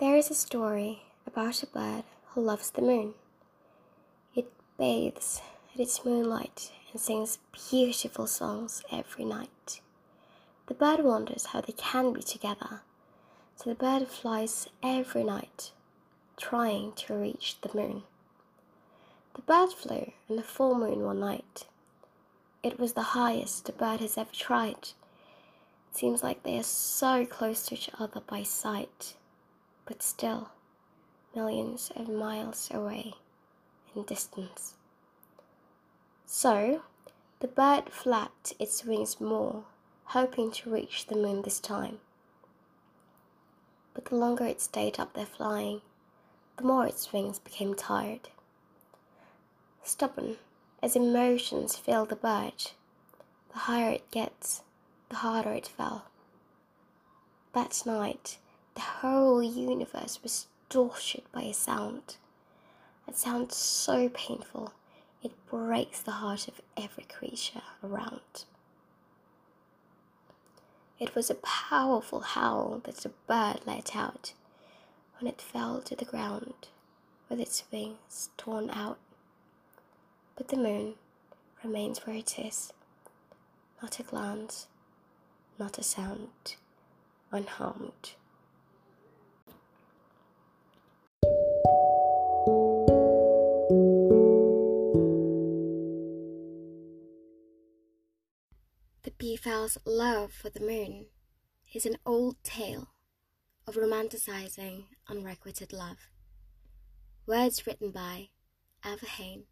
is a story about a bird who loves the moon. It bathes in its moonlight and sings beautiful songs every night. The bird wonders how they can be together, so the bird flies every night, trying to reach the moon. The bird flew in the full moon one night. It was the highest the bird has ever tried. It seems like they are so close to each other by sight, but still millions of miles away in distance. So, the bird flapped its wings more, hoping to reach the moon this time. But the longer it stayed up there flying, the more its wings became tired. Stubborn as emotions fill the bird, the higher it gets, the harder it fell. That night, the whole universe was distorted by a sound. It sounds so painful, it breaks the heart of every creature around. It was a powerful howl that the bird let out when it fell to the ground with its wings torn out. But the moon remains where it is, not a glance, not a sound, unharmed. The peafowl's love for the moon is an old tale of romanticizing unrequited love. Words written by Ava Hain